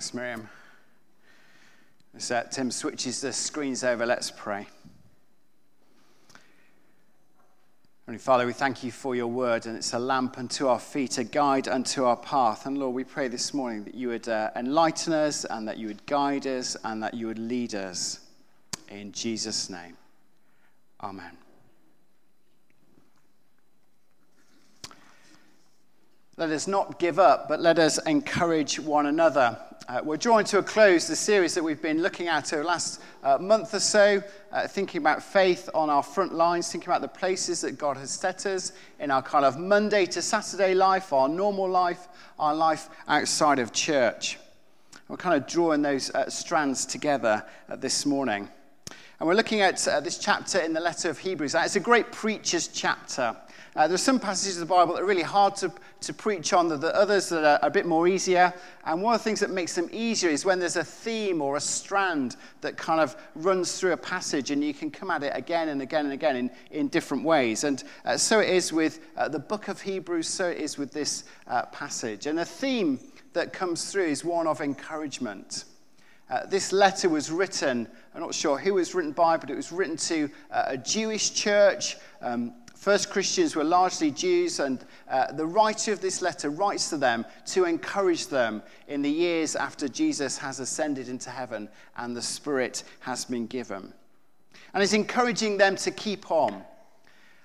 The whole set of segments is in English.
Thanks, Miriam. As uh, Tim switches the screens over, let's pray. Heavenly Father, we thank you for your word, and it's a lamp unto our feet, a guide unto our path. And Lord, we pray this morning that you would uh, enlighten us, and that you would guide us, and that you would lead us. In Jesus' name, Amen. Let us not give up, but let us encourage one another. Uh, we're drawing to a close the series that we've been looking at over the last uh, month or so, uh, thinking about faith on our front lines, thinking about the places that God has set us in our kind of Monday to Saturday life, our normal life, our life outside of church. We're kind of drawing those uh, strands together uh, this morning. And we're looking at uh, this chapter in the letter of Hebrews. It's a great preacher's chapter. Uh, there are some passages of the Bible that are really hard to, to preach on, there are others that are a bit more easier. And one of the things that makes them easier is when there's a theme or a strand that kind of runs through a passage and you can come at it again and again and again in, in different ways. And uh, so it is with uh, the book of Hebrews, so it is with this uh, passage. And a theme that comes through is one of encouragement. Uh, this letter was written, I'm not sure who it was written by, but it was written to uh, a Jewish church. Um, First Christians were largely Jews, and uh, the writer of this letter writes to them to encourage them in the years after Jesus has ascended into heaven and the Spirit has been given. And he's encouraging them to keep on.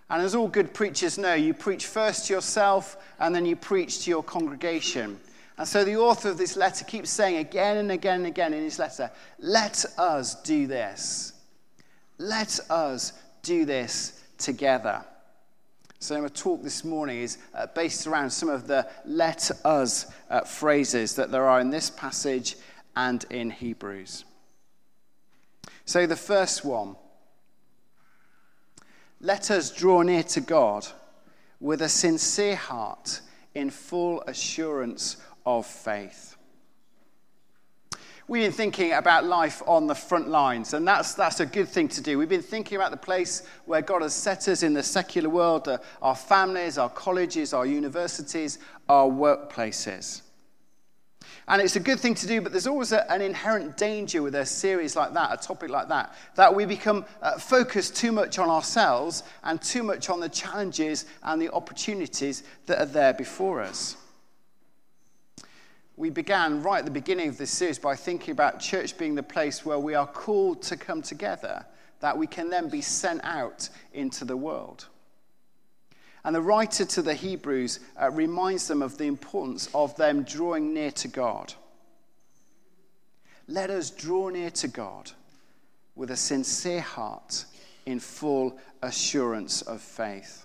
And as all good preachers know, you preach first to yourself and then you preach to your congregation. And so the author of this letter keeps saying again and again and again in his letter, let us do this. Let us do this together. So, my talk this morning is uh, based around some of the let us uh, phrases that there are in this passage and in Hebrews. So, the first one let us draw near to God with a sincere heart in full assurance of faith. We've been thinking about life on the front lines, and that's, that's a good thing to do. We've been thinking about the place where God has set us in the secular world uh, our families, our colleges, our universities, our workplaces. And it's a good thing to do, but there's always a, an inherent danger with a series like that, a topic like that, that we become uh, focused too much on ourselves and too much on the challenges and the opportunities that are there before us we began right at the beginning of this series by thinking about church being the place where we are called to come together, that we can then be sent out into the world. And the writer to the Hebrews uh, reminds them of the importance of them drawing near to God. Let us draw near to God with a sincere heart in full assurance of faith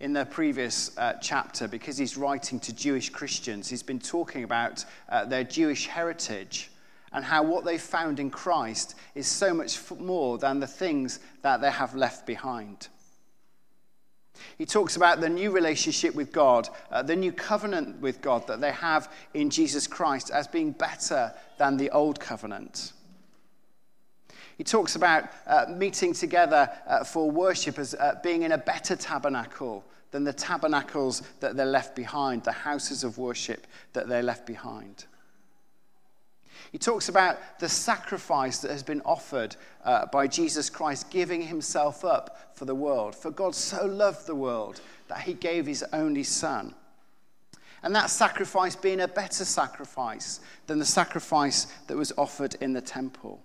in the previous uh, chapter, because he's writing to Jewish Christians, he's been talking about uh, their Jewish heritage and how what they found in Christ is so much more than the things that they have left behind. He talks about the new relationship with God, uh, the new covenant with God that they have in Jesus Christ as being better than the old covenant. He talks about uh, meeting together uh, for worship as uh, being in a better tabernacle than the tabernacles that they're left behind, the houses of worship that they're left behind. He talks about the sacrifice that has been offered uh, by Jesus Christ, giving himself up for the world. For God so loved the world that he gave his only Son. And that sacrifice being a better sacrifice than the sacrifice that was offered in the temple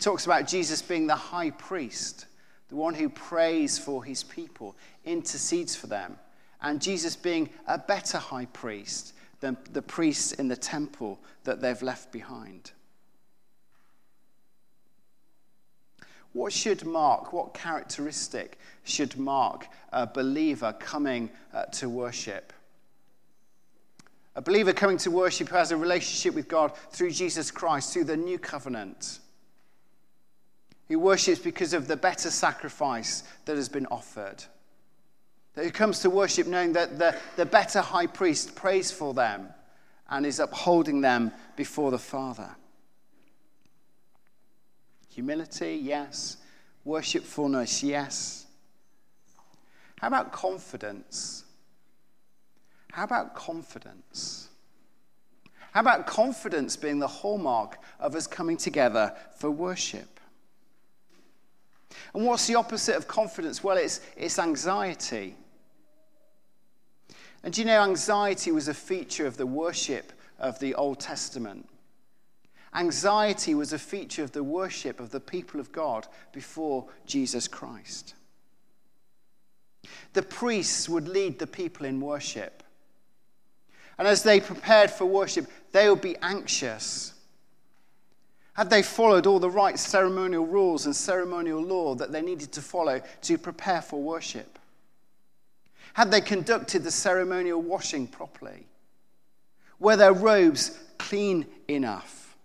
talks about Jesus being the high priest, the one who prays for his people, intercedes for them, and Jesus being a better high priest than the priests in the temple that they've left behind. What should mark, what characteristic should mark a believer coming uh, to worship? A believer coming to worship who has a relationship with God through Jesus Christ, through the new covenant. He worships because of the better sacrifice that has been offered. That he comes to worship knowing that the, the better high priest prays for them and is upholding them before the Father. Humility, yes. Worshipfulness, yes. How about confidence? How about confidence? How about confidence being the hallmark of us coming together for worship? And what's the opposite of confidence? Well, it's, it's anxiety. And do you know, anxiety was a feature of the worship of the Old Testament. Anxiety was a feature of the worship of the people of God before Jesus Christ. The priests would lead the people in worship. And as they prepared for worship, they would be anxious. Had they followed all the right ceremonial rules and ceremonial law that they needed to follow to prepare for worship? Had they conducted the ceremonial washing properly? Were their robes clean enough?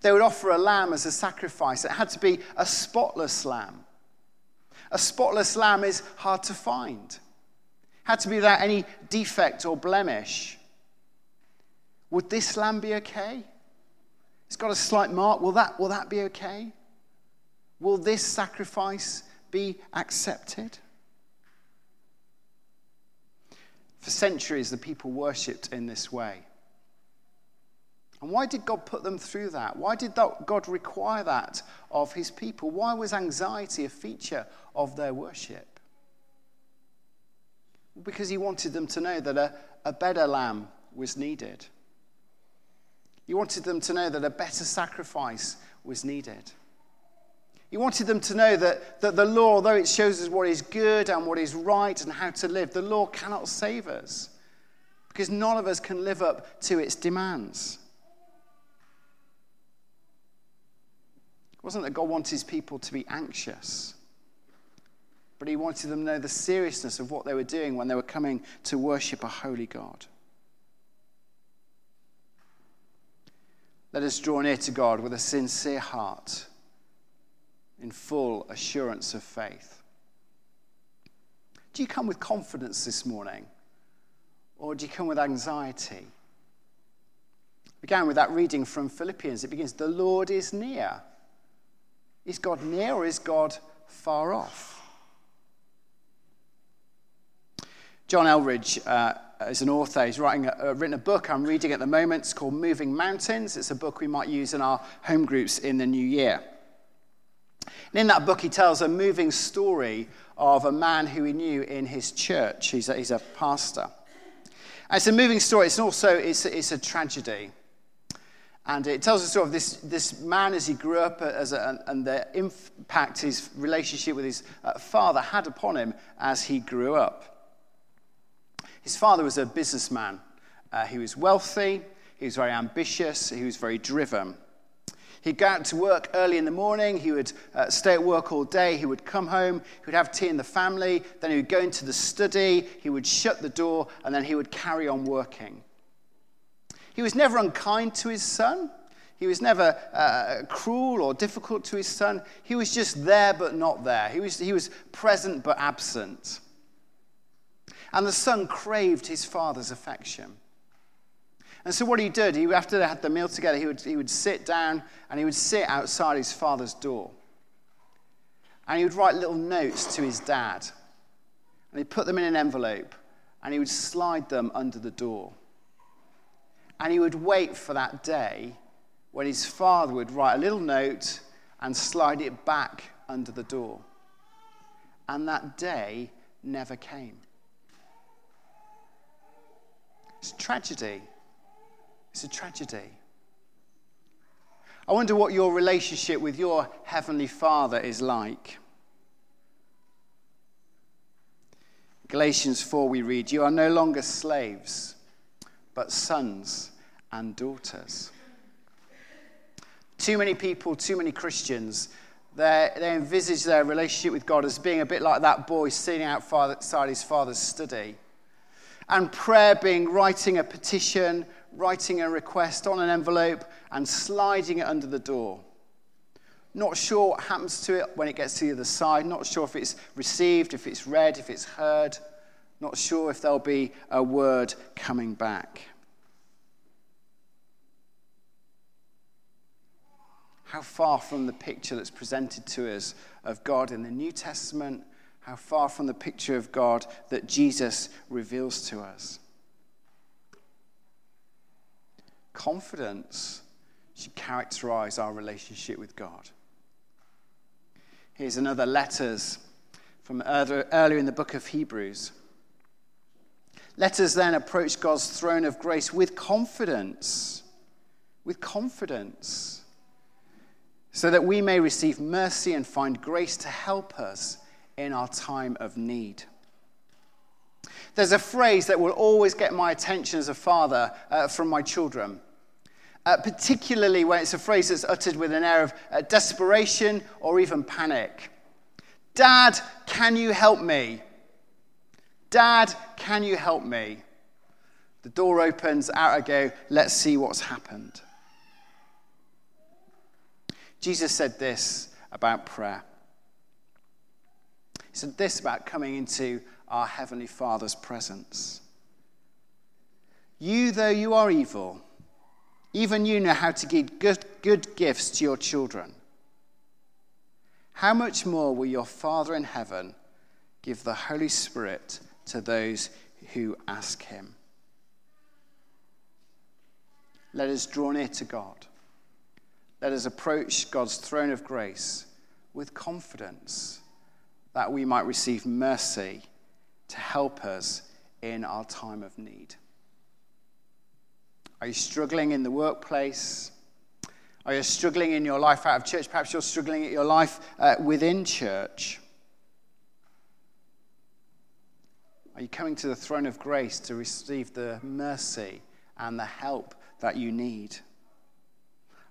They would offer a lamb as a sacrifice. It had to be a spotless lamb. A spotless lamb is hard to find. Had to be without any defect or blemish. Would this lamb be okay? It's got a slight mark. Will that, will that be okay? Will this sacrifice be accepted? For centuries, the people worshipped in this way. And why did God put them through that? Why did God require that of his people? Why was anxiety a feature of their worship? Because he wanted them to know that a, a better lamb was needed. He wanted them to know that a better sacrifice was needed. He wanted them to know that, that the law, although it shows us what is good and what is right and how to live, the law cannot save us because none of us can live up to its demands. It wasn't that God wanted his people to be anxious, but he wanted them to know the seriousness of what they were doing when they were coming to worship a holy God. Let us draw near to God with a sincere heart in full assurance of faith. Do you come with confidence this morning? Or do you come with anxiety? began with that reading from Philippians. It begins, The Lord is near. Is God near or is God far off? John Eldredge uh, is an author. He's writing a, uh, written a book I'm reading at the moment. It's called Moving Mountains. It's a book we might use in our home groups in the new year. And in that book, he tells a moving story of a man who he knew in his church. He's a, he's a pastor. And it's a moving story. It's also it's, it's a tragedy. And it tells the story of this, this man as he grew up as a, and the impact his relationship with his uh, father had upon him as he grew up. His father was a businessman. Uh, he was wealthy, he was very ambitious, he was very driven. He'd go out to work early in the morning. He would uh, stay at work all day. He would come home. He would have tea in the family. Then he would go into the study. He would shut the door, and then he would carry on working. He was never unkind to his son. He was never uh, cruel or difficult to his son. He was just there but not there. He was, he was present but absent. And the son craved his father's affection. And so, what he did, he, after they had the meal together, he would, he would sit down and he would sit outside his father's door. And he would write little notes to his dad. And he'd put them in an envelope and he would slide them under the door. And he would wait for that day when his father would write a little note and slide it back under the door. And that day never came. It's a tragedy. It's a tragedy. I wonder what your relationship with your Heavenly Father is like. Galatians 4, we read, You are no longer slaves, but sons and daughters. Too many people, too many Christians, they, they envisage their relationship with God as being a bit like that boy sitting outside his father's study. And prayer being writing a petition, writing a request on an envelope and sliding it under the door. Not sure what happens to it when it gets to the other side. Not sure if it's received, if it's read, if it's heard. Not sure if there'll be a word coming back. How far from the picture that's presented to us of God in the New Testament, how far from the picture of God that Jesus reveals to us. Confidence should characterize our relationship with God. Here's another letters from earlier in the book of Hebrews. Let us then approach God's throne of grace with confidence, with confidence, so that we may receive mercy and find grace to help us in our time of need. There's a phrase that will always get my attention as a father uh, from my children, uh, particularly when it's a phrase that's uttered with an air of uh, desperation or even panic. Dad, can you help me? Dad, can you help me? The door opens, out I go, let's see what's happened. Jesus said this about prayer. He said this about coming into our Heavenly Father's presence. You, though you are evil, even you know how to give good, good gifts to your children. How much more will your Father in heaven give the Holy Spirit to those who ask him? Let us draw near to God. Let us approach God's throne of grace with confidence that we might receive mercy to help us in our time of need. Are you struggling in the workplace? Are you struggling in your life out of church? Perhaps you're struggling at your life uh, within church. Are you coming to the throne of grace to receive the mercy and the help that you need?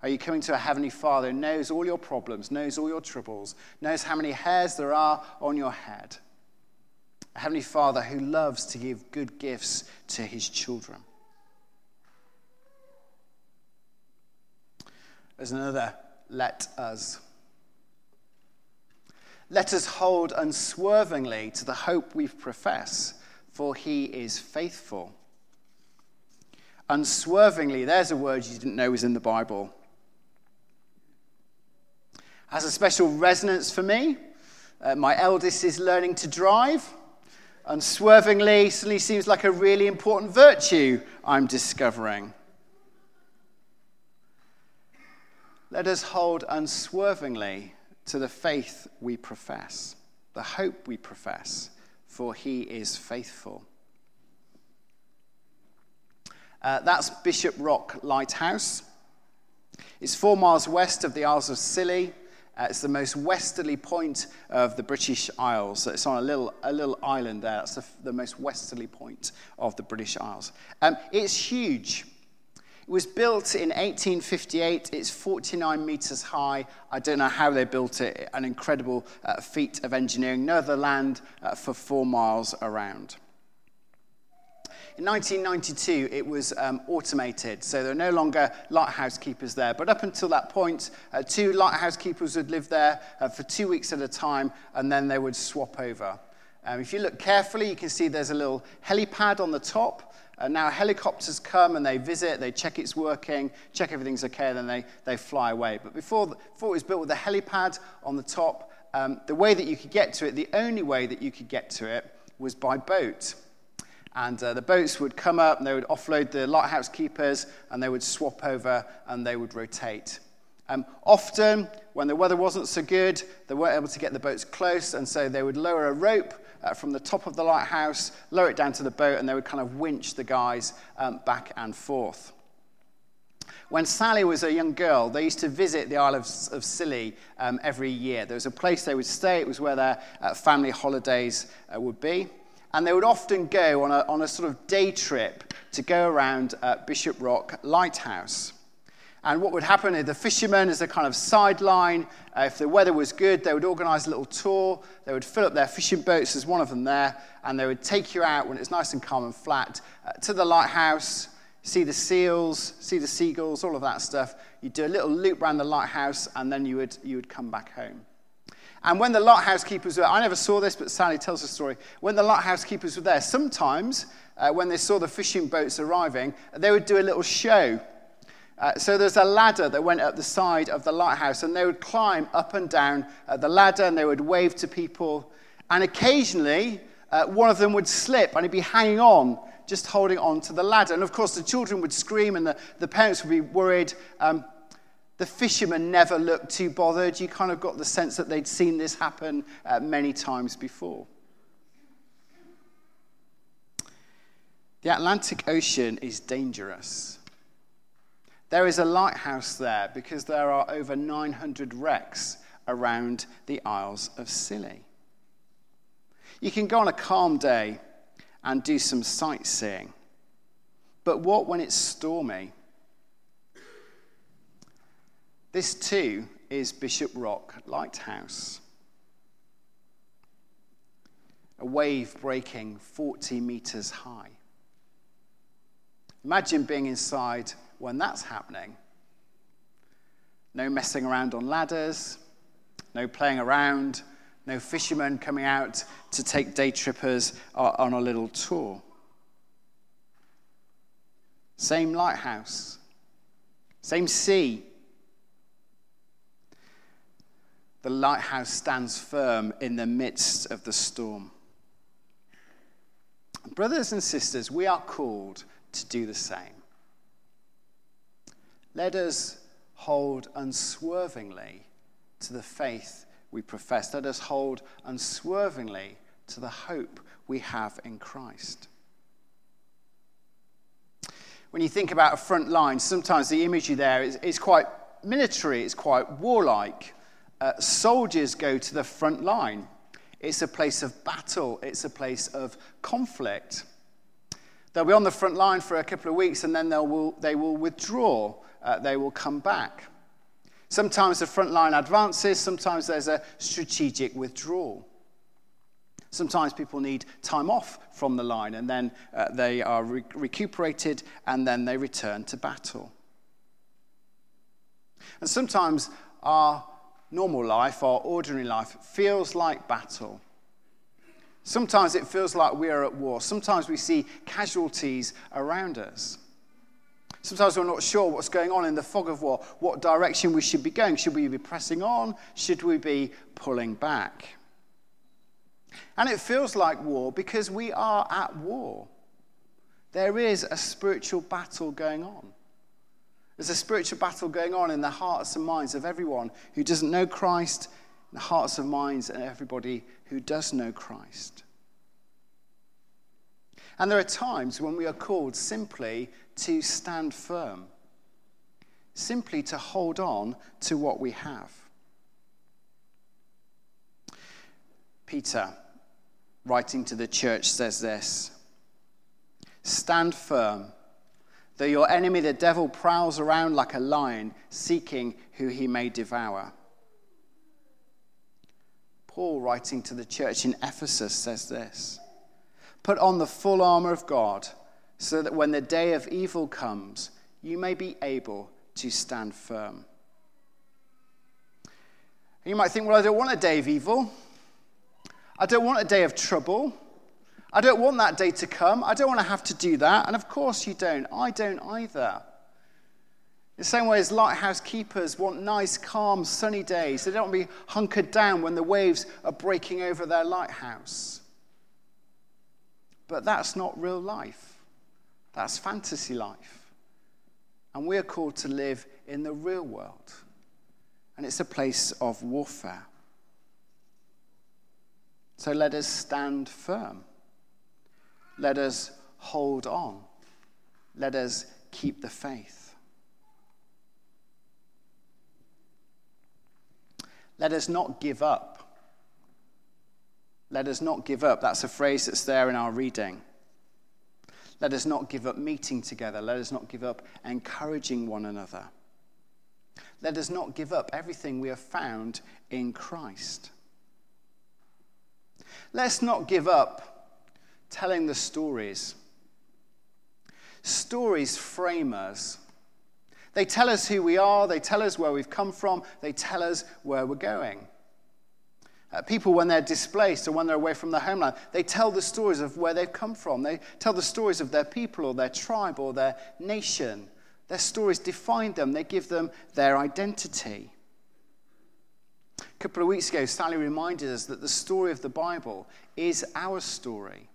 Are you coming to a Heavenly Father who knows all your problems, knows all your troubles, knows how many hairs there are on your head? A Heavenly Father who loves to give good gifts to his children. There's another let us. Let us hold unswervingly to the hope we profess, for he is faithful. Unswervingly, there's a word you didn't know was in the Bible has a special resonance for me. Uh, my eldest is learning to drive. Unswervingly suddenly seems like a really important virtue I'm discovering. Let us hold unswervingly to the faith we profess, the hope we profess, for he is faithful. Uh, that's Bishop Rock Lighthouse. It's four miles west of the Isles of Scilly uh, it's the most westerly point of the British Isles. It's on a little, a little island there. That's the, the most westerly point of the British Isles. Um, it's huge. It was built in 1858. It's 49 meters high. I don't know how they built it. An incredible uh, feat of engineering. No other land uh, for four miles around. In 1992, it was um, automated, so there are no longer lighthouse keepers there. But up until that point, uh, two lighthouse keepers would live there uh, for two weeks at a time, and then they would swap over. Um, if you look carefully, you can see there's a little helipad on the top. Uh, now helicopters come and they visit, they check it's working, check everything's okay, then they, they fly away. But before, the, before it was built with a helipad on the top, um, the way that you could get to it, the only way that you could get to it was by boat. And uh, the boats would come up and they would offload the lighthouse keepers and they would swap over and they would rotate. Um, often, when the weather wasn't so good, they weren't able to get the boats close, and so they would lower a rope uh, from the top of the lighthouse, lower it down to the boat, and they would kind of winch the guys um, back and forth. When Sally was a young girl, they used to visit the Isle of, of Scilly um, every year. There was a place they would stay, it was where their uh, family holidays uh, would be. And they would often go on a, on a sort of day trip to go around uh, Bishop Rock Lighthouse. And what would happen is the fishermen, as a kind of sideline, uh, if the weather was good, they would organize a little tour. They would fill up their fishing boats, there's one of them there, and they would take you out when it's nice and calm and flat uh, to the lighthouse, see the seals, see the seagulls, all of that stuff. You'd do a little loop around the lighthouse, and then you would, you would come back home. And when the lighthouse keepers were, I never saw this, but Sally tells the story. When the lighthouse keepers were there, sometimes uh, when they saw the fishing boats arriving, they would do a little show. Uh, so there's a ladder that went up the side of the lighthouse, and they would climb up and down uh, the ladder, and they would wave to people. And occasionally, uh, one of them would slip, and he'd be hanging on just holding on to the ladder. And of course, the children would scream and the, the parents would be worried. Um, the fishermen never looked too bothered. You kind of got the sense that they'd seen this happen uh, many times before. The Atlantic Ocean is dangerous. There is a lighthouse there because there are over 900 wrecks around the Isles of Scilly. You can go on a calm day and do some sightseeing. But what when it's stormy? This too is Bishop Rock Lighthouse. A wave breaking 40 meters high. Imagine being inside when that's happening. No messing around on ladders, no playing around, no fishermen coming out to take day trippers on a little tour. Same lighthouse, same sea. The lighthouse stands firm in the midst of the storm. Brothers and sisters, we are called to do the same. Let us hold unswervingly to the faith we profess. Let us hold unswervingly to the hope we have in Christ. When you think about a front line, sometimes the imagery there is, is quite military, it's quite warlike. Uh, soldiers go to the front line. It's a place of battle, it's a place of conflict. They'll be on the front line for a couple of weeks and then they will, they will withdraw, uh, they will come back. Sometimes the front line advances, sometimes there's a strategic withdrawal. Sometimes people need time off from the line and then uh, they are re- recuperated and then they return to battle. And sometimes our normal life, our ordinary life, feels like battle. Sometimes it feels like we are at war. Sometimes we see casualties around us. Sometimes we're not sure what's going on in the fog of war, what direction we should be going. Should we be pressing on? Should we be pulling back? And it feels like war because we are at war. There is a spiritual battle going on. There's a spiritual battle going on in the hearts and minds of everyone who doesn't know Christ, in the hearts and minds of everybody who does know Christ. And there are times when we are called simply to stand firm, simply to hold on to what we have. Peter, writing to the church, says this Stand firm, though your enemy, the devil, prowls around like a lion, seeking who he may devour. Paul, writing to the church in Ephesus, says this Put on the full armor of God, so that when the day of evil comes, you may be able to stand firm. you might think, well, I don't want a day of evil. I don't want a day of trouble. I don't want that day to come. I don't want to have to do that. And of course, you don't. I don't either. In the same way as lighthouse keepers want nice, calm, sunny days, they don't want to be hunkered down when the waves are breaking over their lighthouse. But that's not real life, that's fantasy life. And we are called to live in the real world. And it's a place of warfare. So let us stand firm. Let us hold on. Let us keep the faith. Let us not give up let us not give up. That's a phrase that's there in our reading. Let us not give up meeting together. Let us not give up encouraging one another. Let us not give up everything we have found in Christ. Let's not give up telling the stories. Stories frame us. They tell us who we are, they tell us where we've come from, they tell us where we're going. Uh, people, when they're displaced or when they're away from their homeland, they tell the stories of where they've come from. They tell the stories of their people or their tribe or their nation. Their stories define them, they give them their identity. A couple of weeks ago, Sally reminded us that the story of the Bible is our story.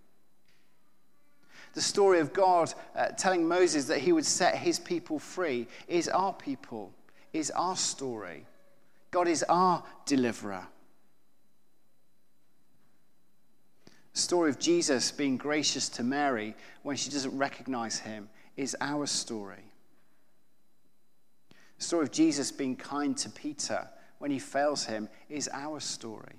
The story of God uh, telling Moses that he would set his people free is our people, is our story. God is our deliverer. The story of Jesus being gracious to Mary when she doesn't recognize him is our story. The story of Jesus being kind to Peter when he fails him is our story.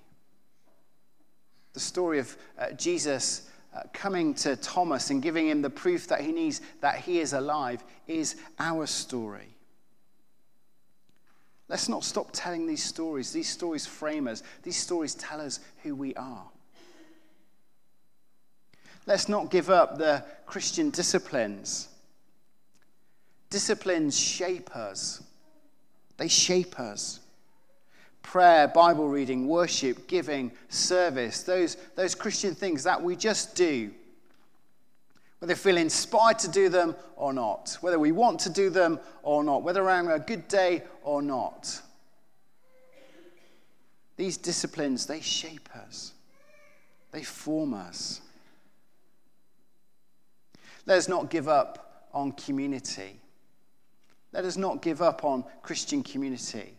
The story of uh, Jesus Uh, coming to Thomas and giving him the proof that he needs that he is alive is our story. Let's not stop telling these stories. These stories frame us, these stories tell us who we are. Let's not give up the Christian disciplines. Disciplines shape us, they shape us. Prayer, Bible reading, worship, giving, service, those, those Christian things that we just do. Whether we feel inspired to do them or not, whether we want to do them or not, whether we're having a good day or not. These disciplines, they shape us, they form us. Let us not give up on community. Let us not give up on Christian community.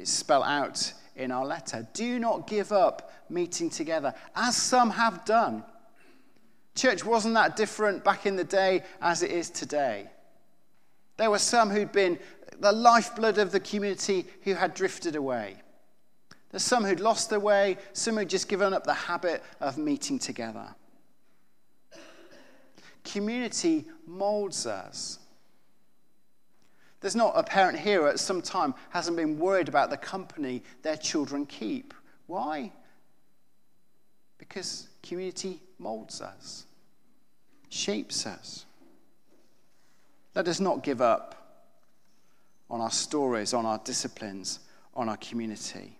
It's spelled out in our letter. Do not give up meeting together, as some have done. Church wasn't that different back in the day as it is today. There were some who'd been the lifeblood of the community who had drifted away. There's some who'd lost their way, some who'd just given up the habit of meeting together. Community molds us. There's not a parent here at some time hasn't been worried about the company their children keep. Why? Because community molds us, shapes us. Let us not give up on our stories, on our disciplines, on our community.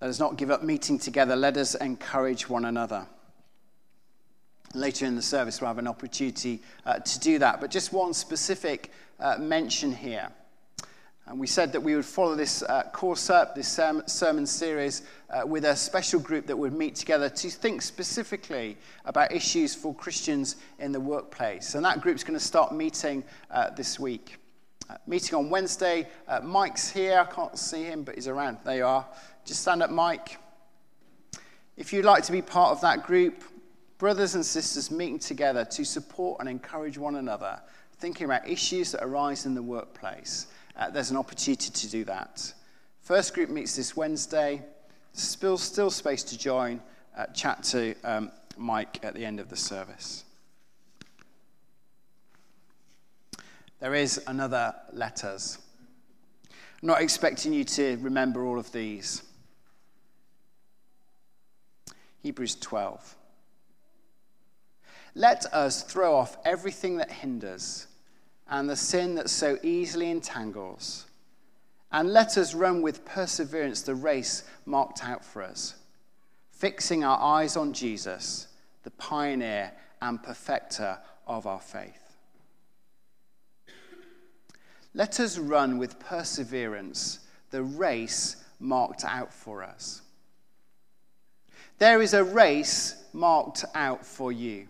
Let us not give up meeting together. Let us encourage one another. Later in the service, we'll have an opportunity uh, to do that. But just one specific uh, mention here. And we said that we would follow this uh, course up, this sermon series, uh, with a special group that would meet together to think specifically about issues for Christians in the workplace. And that group's going to start meeting uh, this week. Uh, meeting on Wednesday. Mike's here. I can't see him, but he's around. There you are. Just stand up, Mike. If you'd like to be part of that group, brothers and sisters meeting together to support and encourage one another, thinking about issues that arise in the workplace, uh, there's an opportunity to do that. First group meets this Wednesday. Still, still space to join. Uh, chat to um, Mike at the end of the service. There is another letters. I'm not expecting you to remember all of these. Hebrews 12. Let us throw off everything that hinders and the sin that so easily entangles, and let us run with perseverance the race marked out for us, fixing our eyes on Jesus, the pioneer and perfecter of our faith. Let us run with perseverance the race marked out for us. There is a race marked out for you.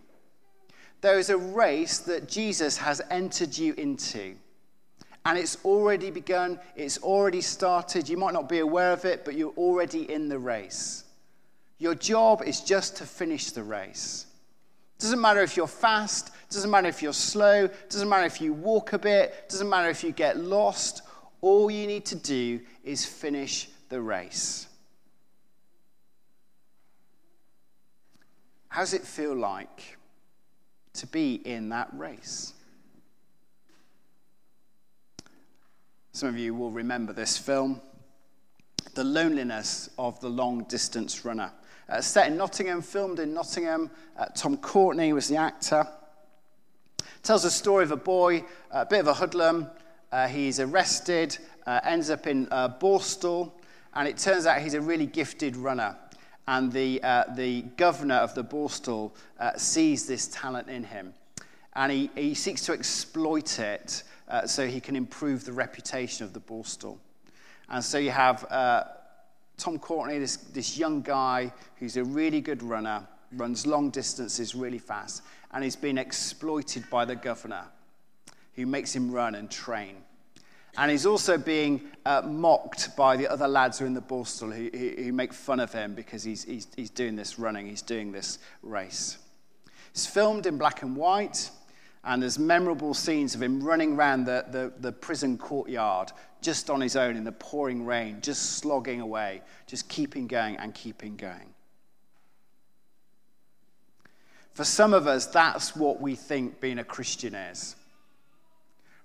There is a race that Jesus has entered you into. And it's already begun, it's already started. You might not be aware of it, but you're already in the race. Your job is just to finish the race. Doesn't matter if you're fast, doesn't matter if you're slow, doesn't matter if you walk a bit, doesn't matter if you get lost. All you need to do is finish the race. How does it feel like to be in that race? Some of you will remember this film, The Loneliness of the Long Distance Runner. Uh, set in Nottingham, filmed in Nottingham. Uh, Tom Courtenay was the actor. Tells the story of a boy, a bit of a hoodlum. Uh, he's arrested, uh, ends up in uh, Borstal, and it turns out he's a really gifted runner and the, uh, the governor of the Borstal uh, sees this talent in him. And he, he seeks to exploit it uh, so he can improve the reputation of the Borstal. And so you have uh, Tom Courtenay, this, this young guy who's a really good runner, runs long distances really fast, and he's been exploited by the governor who makes him run and train. And he's also being uh, mocked by the other lads who are in the Borstal who, who, make fun of him because he's, he's, he's doing this running, he's doing this race. It's filmed in black and white, and there's memorable scenes of him running around the, the, the prison courtyard just on his own in the pouring rain, just slogging away, just keeping going and keeping going. For some of us, that's what we think being a Christian is.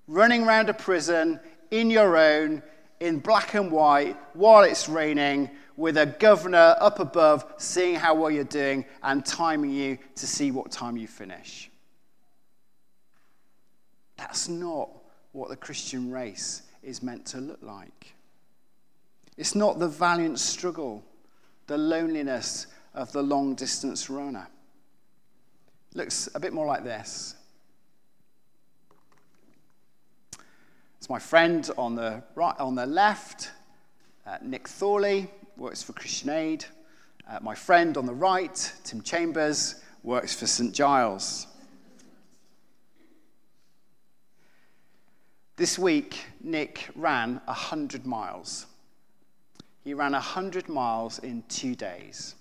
Running around a prison in your own, in black and white, while it's raining, with a governor up above seeing how well you're doing and timing you to see what time you finish. That's not what the Christian race is meant to look like. It's not the valiant struggle, the loneliness of the long distance runner. Looks a bit more like this. It's my friend on the right, on the left, uh, Nick Thorley, works for Christian Aid. Uh, my friend on the right, Tim Chambers, works for St Giles. This week, Nick ran 100 miles. He ran 100 miles in two days.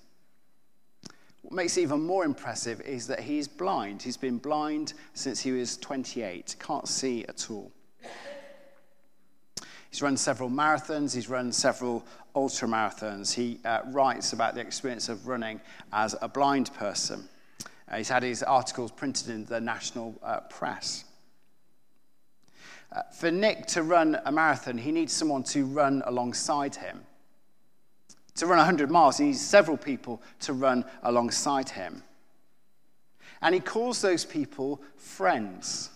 What makes it even more impressive is that he's blind. He's been blind since he was 28, can't see at all. He's run several marathons, he's run several ultra marathons. He uh, writes about the experience of running as a blind person. Uh, he's had his articles printed in the national uh, press. Uh, for Nick to run a marathon, he needs someone to run alongside him. To run 100 miles, he needs several people to run alongside him. And he calls those people friends.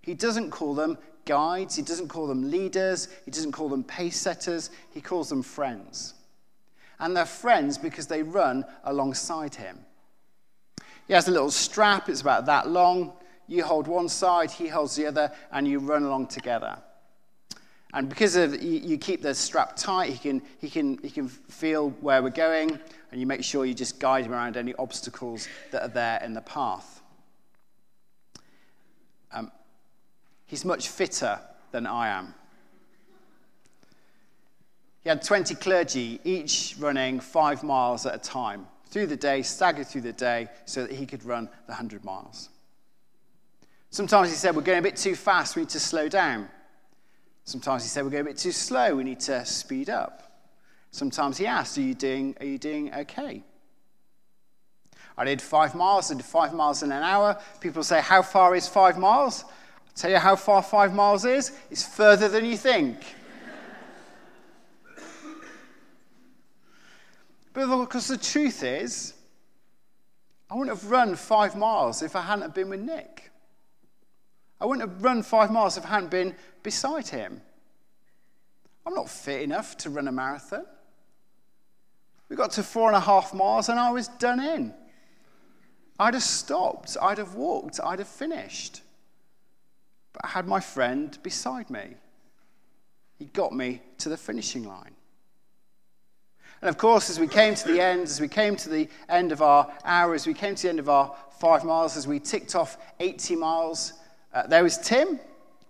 He doesn't call them guides, he doesn't call them leaders, he doesn't call them pace setters, he calls them friends. And they're friends because they run alongside him. He has a little strap, it's about that long. You hold one side, he holds the other, and you run along together. And because of, you, keep the strap tight, he can, he, can, he can feel where we're going, and you make sure you just guide him around any obstacles that are there in the path. Um, He's much fitter than I am. He had 20 clergy, each running five miles at a time through the day, staggered through the day, so that he could run the 100 miles. Sometimes he said, We're going a bit too fast, we need to slow down. Sometimes he said, We're going a bit too slow, we need to speed up. Sometimes he asked, Are you doing, are you doing okay? I did five miles, I did five miles in an hour. People say, How far is five miles? Tell you how far five miles is? It's further than you think. but because the truth is, I wouldn't have run five miles if I hadn't been with Nick. I wouldn't have run five miles if I hadn't been beside him. I'm not fit enough to run a marathon. We got to four and a half miles and I was done in. I'd have stopped, I'd have walked, I'd have finished. But I had my friend beside me. He got me to the finishing line. And of course, as we came to the end, as we came to the end of our hour, as we came to the end of our five miles, as we ticked off 80 miles, uh, there was Tim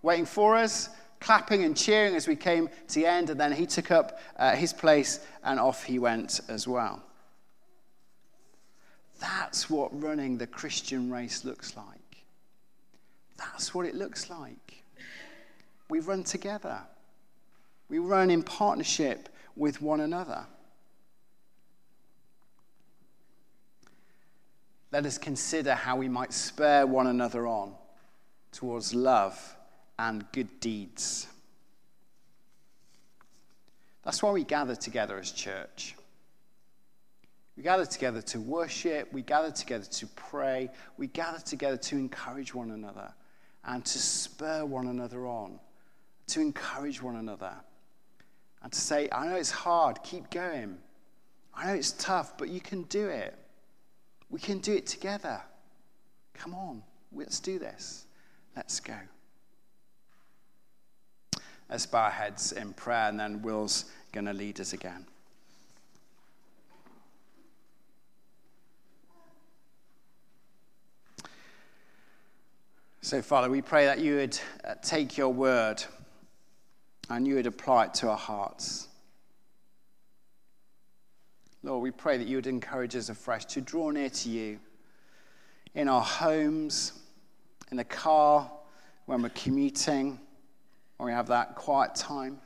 waiting for us, clapping and cheering as we came to the end. And then he took up uh, his place and off he went as well. That's what running the Christian race looks like. That's what it looks like. We run together, we run in partnership with one another. Let us consider how we might spur one another on towards love and good deeds. That's why we gather together as church. We gather together to worship, we gather together to pray, we gather together to encourage one another and to spur one another on, to encourage one another, and to say, I know it's hard, keep going. I know it's tough, but you can do it. We can do it together. Come on, let's do this. Let's go. Let's bow our heads in prayer, and then Will's going to lead us again. So, Father, we pray that you would uh, take your word and you would apply it to our hearts. Lord, we pray that you would encourage us afresh to draw near to you in our homes, in the car, when we're commuting, when we have that quiet time.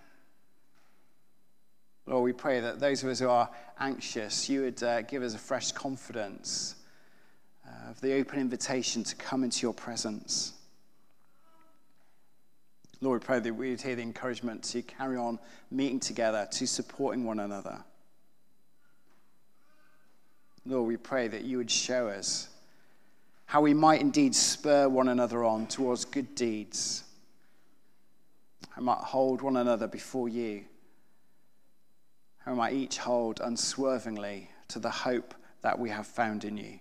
Lord, we pray that those of us who are anxious, you would uh, give us a fresh confidence Uh, of the open invitation to come into your presence. Lord, we pray that we would hear the encouragement to carry on meeting together, to supporting one another. Lord, we pray that you would show us how we might indeed spur one another on towards good deeds. I might hold one another before you. How might each hold unswervingly to the hope that we have found in you.